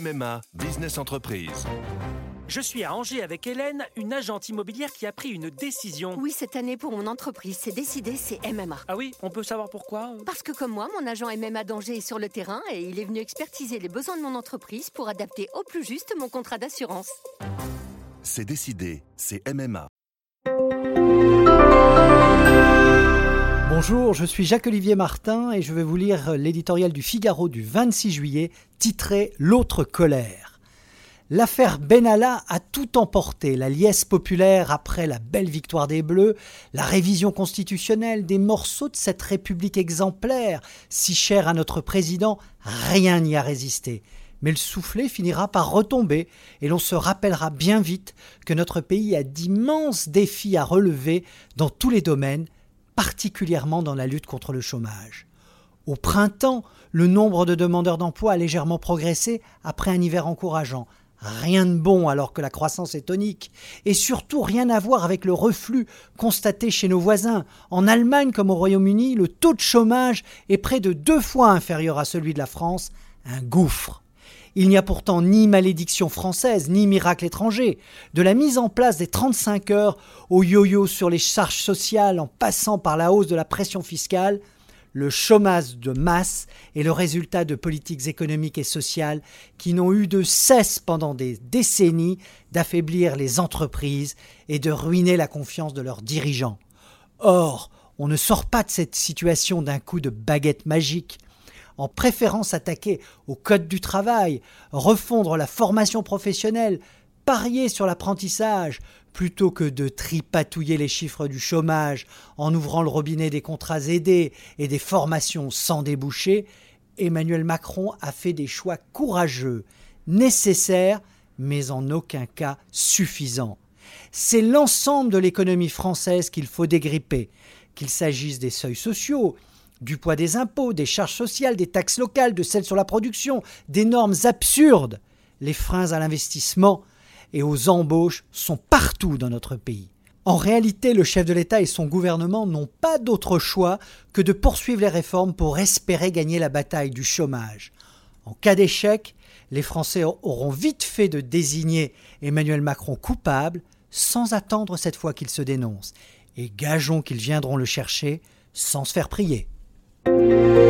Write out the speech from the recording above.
MMA Business Entreprise. Je suis à Angers avec Hélène, une agente immobilière qui a pris une décision. Oui, cette année pour mon entreprise, c'est décidé, c'est MMA. Ah oui, on peut savoir pourquoi? Parce que comme moi, mon agent MMA d'Angers est sur le terrain et il est venu expertiser les besoins de mon entreprise pour adapter au plus juste mon contrat d'assurance. C'est décidé, c'est MMA. Bonjour, je suis Jacques-Olivier Martin et je vais vous lire l'éditorial du Figaro du 26 juillet titré L'autre colère. L'affaire Benalla a tout emporté, la liesse populaire après la belle victoire des Bleus, la révision constitutionnelle, des morceaux de cette République exemplaire, si chère à notre président, rien n'y a résisté. Mais le soufflet finira par retomber et l'on se rappellera bien vite que notre pays a d'immenses défis à relever dans tous les domaines, particulièrement dans la lutte contre le chômage. Au printemps, le nombre de demandeurs d'emploi a légèrement progressé après un hiver encourageant. Rien de bon alors que la croissance est tonique, et surtout rien à voir avec le reflux constaté chez nos voisins. En Allemagne comme au Royaume-Uni, le taux de chômage est près de deux fois inférieur à celui de la France, un gouffre. Il n'y a pourtant ni malédiction française, ni miracle étranger. De la mise en place des 35 heures au yo-yo sur les charges sociales en passant par la hausse de la pression fiscale, le chômage de masse est le résultat de politiques économiques et sociales qui n'ont eu de cesse pendant des décennies d'affaiblir les entreprises et de ruiner la confiance de leurs dirigeants. Or, on ne sort pas de cette situation d'un coup de baguette magique en préférant s'attaquer au code du travail, refondre la formation professionnelle, parier sur l'apprentissage, plutôt que de tripatouiller les chiffres du chômage en ouvrant le robinet des contrats aidés et des formations sans débouché, Emmanuel Macron a fait des choix courageux, nécessaires, mais en aucun cas suffisants. C'est l'ensemble de l'économie française qu'il faut dégripper, qu'il s'agisse des seuils sociaux, du poids des impôts, des charges sociales, des taxes locales, de celles sur la production, des normes absurdes. Les freins à l'investissement et aux embauches sont partout dans notre pays. En réalité, le chef de l'État et son gouvernement n'ont pas d'autre choix que de poursuivre les réformes pour espérer gagner la bataille du chômage. En cas d'échec, les Français auront vite fait de désigner Emmanuel Macron coupable sans attendre cette fois qu'il se dénonce. Et gageons qu'ils viendront le chercher sans se faire prier. Música